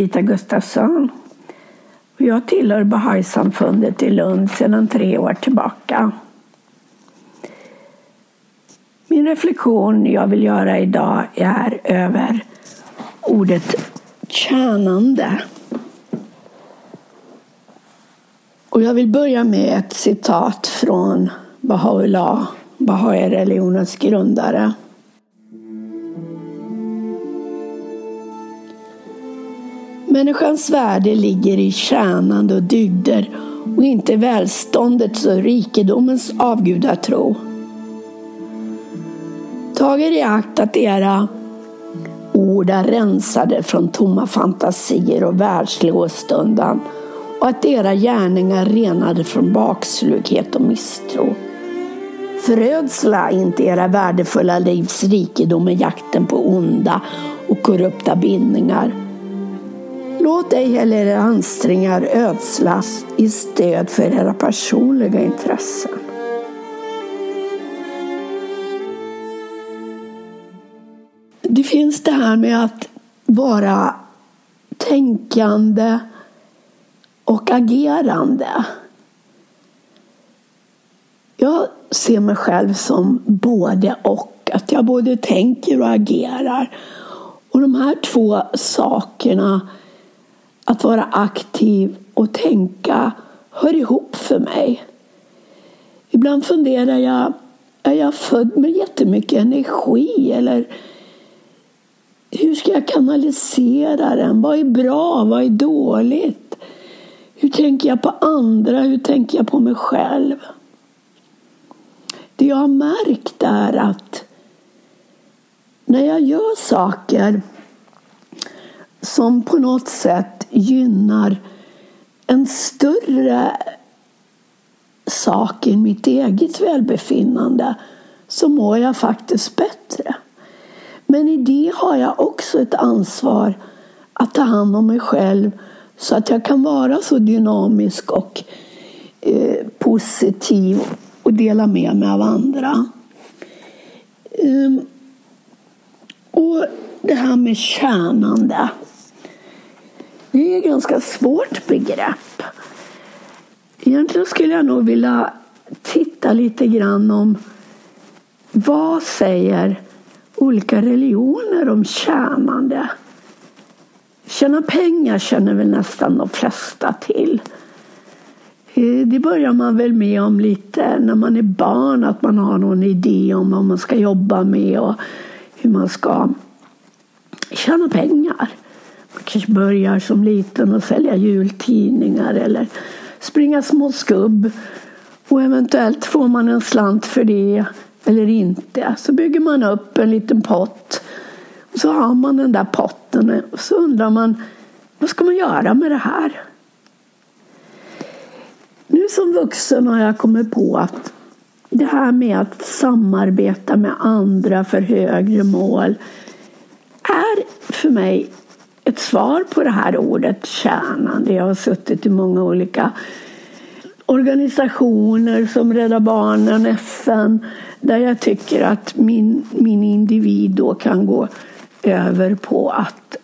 Birgitta Gustafsson jag tillhör Bahai-samfundet i Lund sedan tre år tillbaka. Min reflektion jag vill göra idag är över ordet tjänande. Och jag vill börja med ett citat från Baha'u'llah, Bahai-religionens grundare. Människans värde ligger i tjänande och dygder och inte välståndets och rikedomens avgudatro. Tag er i akt att era ord är rensade från tomma fantasier och världslig åstundan och att era gärningar renade från bakslughet och misstro. Förödsla inte era värdefulla livs rikedom i jakten på onda och korrupta bindningar. Låt ej heller era ansträngningar ödslas i stöd för era personliga intressen. Det finns det här med att vara tänkande och agerande. Jag ser mig själv som både och. Att jag både tänker och agerar. Och de här två sakerna, att vara aktiv och tänka, hör ihop för mig. Ibland funderar jag, är jag född med jättemycket energi? Eller hur ska jag kanalisera den? Vad är bra? Vad är dåligt? Hur tänker jag på andra? Hur tänker jag på mig själv? Det jag har märkt är att när jag gör saker som på något sätt gynnar en större sak i mitt eget välbefinnande så mår jag faktiskt bättre. Men i det har jag också ett ansvar att ta hand om mig själv så att jag kan vara så dynamisk och eh, positiv och dela med mig av andra. Um, och det här med tjänande. Det är ett ganska svårt begrepp. Egentligen skulle jag nog vilja titta lite grann om vad säger olika religioner om tjänande? Tjäna pengar känner väl nästan de flesta till. Eh, det börjar man väl med om lite när man är barn, att man har någon idé om vad man ska jobba med och hur man ska tjäna pengar. Börjar som liten och sälja jultidningar eller springa små skubb. Och eventuellt får man en slant för det eller inte. Så bygger man upp en liten pott. Och så har man den där potten och så undrar man vad ska man göra med det här? Nu som vuxen har jag kommit på att det här med att samarbeta med andra för högre mål är för mig ett svar på det här ordet tjänande. Jag har suttit i många olika organisationer som Rädda Barnen, FN, där jag tycker att min, min individ då kan gå över på att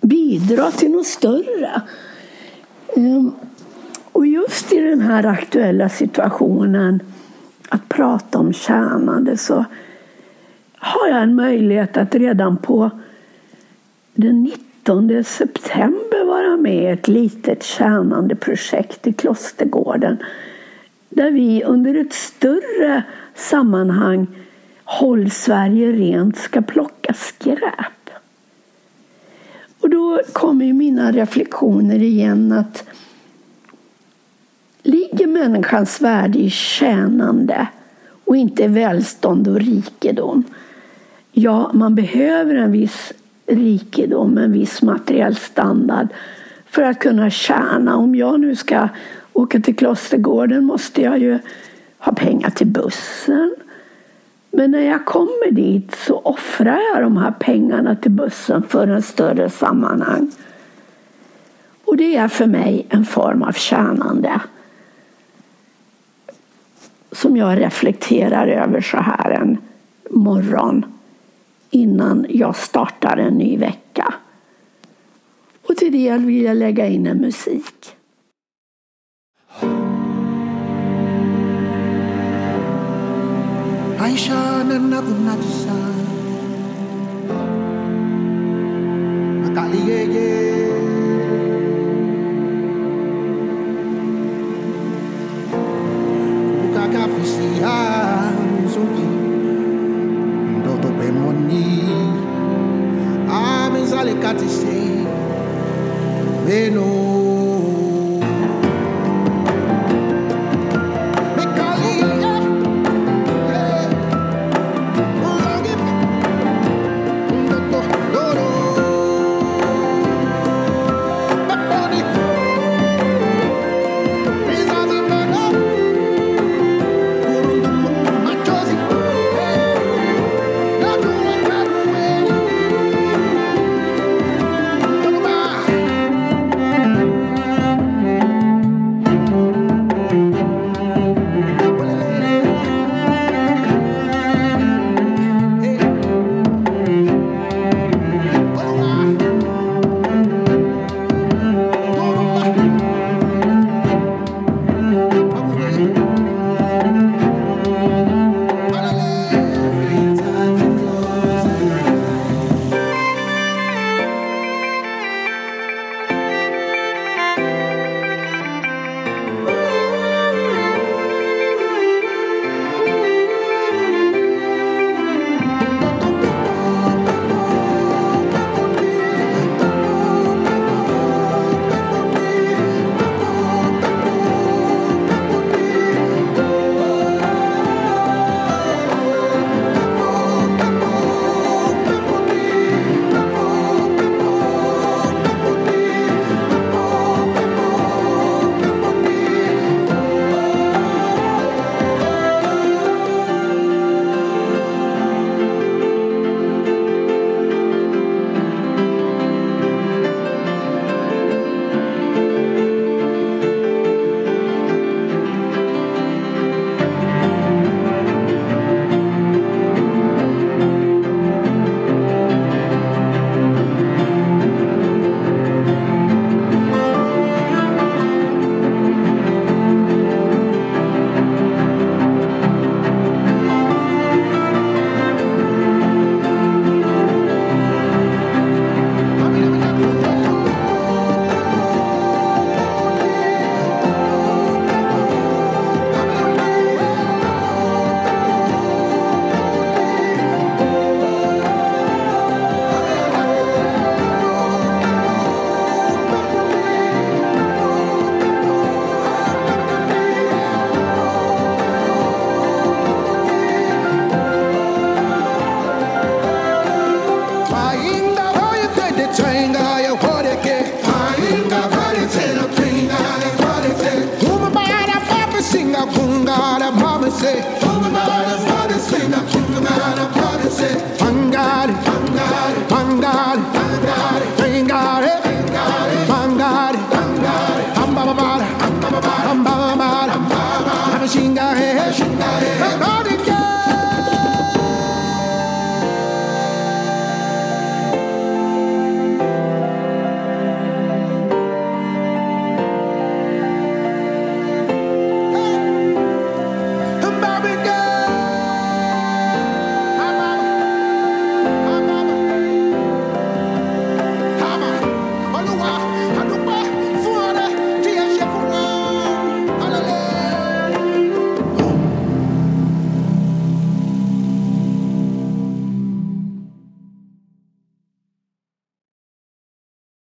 bidra till något större. Ehm, och just i den här aktuella situationen att prata om tjänande så har jag en möjlighet att redan på den 19 september vara med i ett litet tjänande projekt i Klostergården där vi under ett större sammanhang Håll Sverige rent ska plocka skräp. Och då kommer ju mina reflektioner igen att ligger människans värde i tjänande och inte välstånd och rikedom? Ja, man behöver en viss rikedom, en viss materiell standard för att kunna tjäna. Om jag nu ska åka till Klostergården måste jag ju ha pengar till bussen. Men när jag kommer dit så offrar jag de här pengarna till bussen för en större sammanhang. Och det är för mig en form av tjänande. Som jag reflekterar över så här en morgon innan jag startar en ny vecka. Och till det vill jag lägga in en musik. Aisha na nakunatisa Moreno. Hey.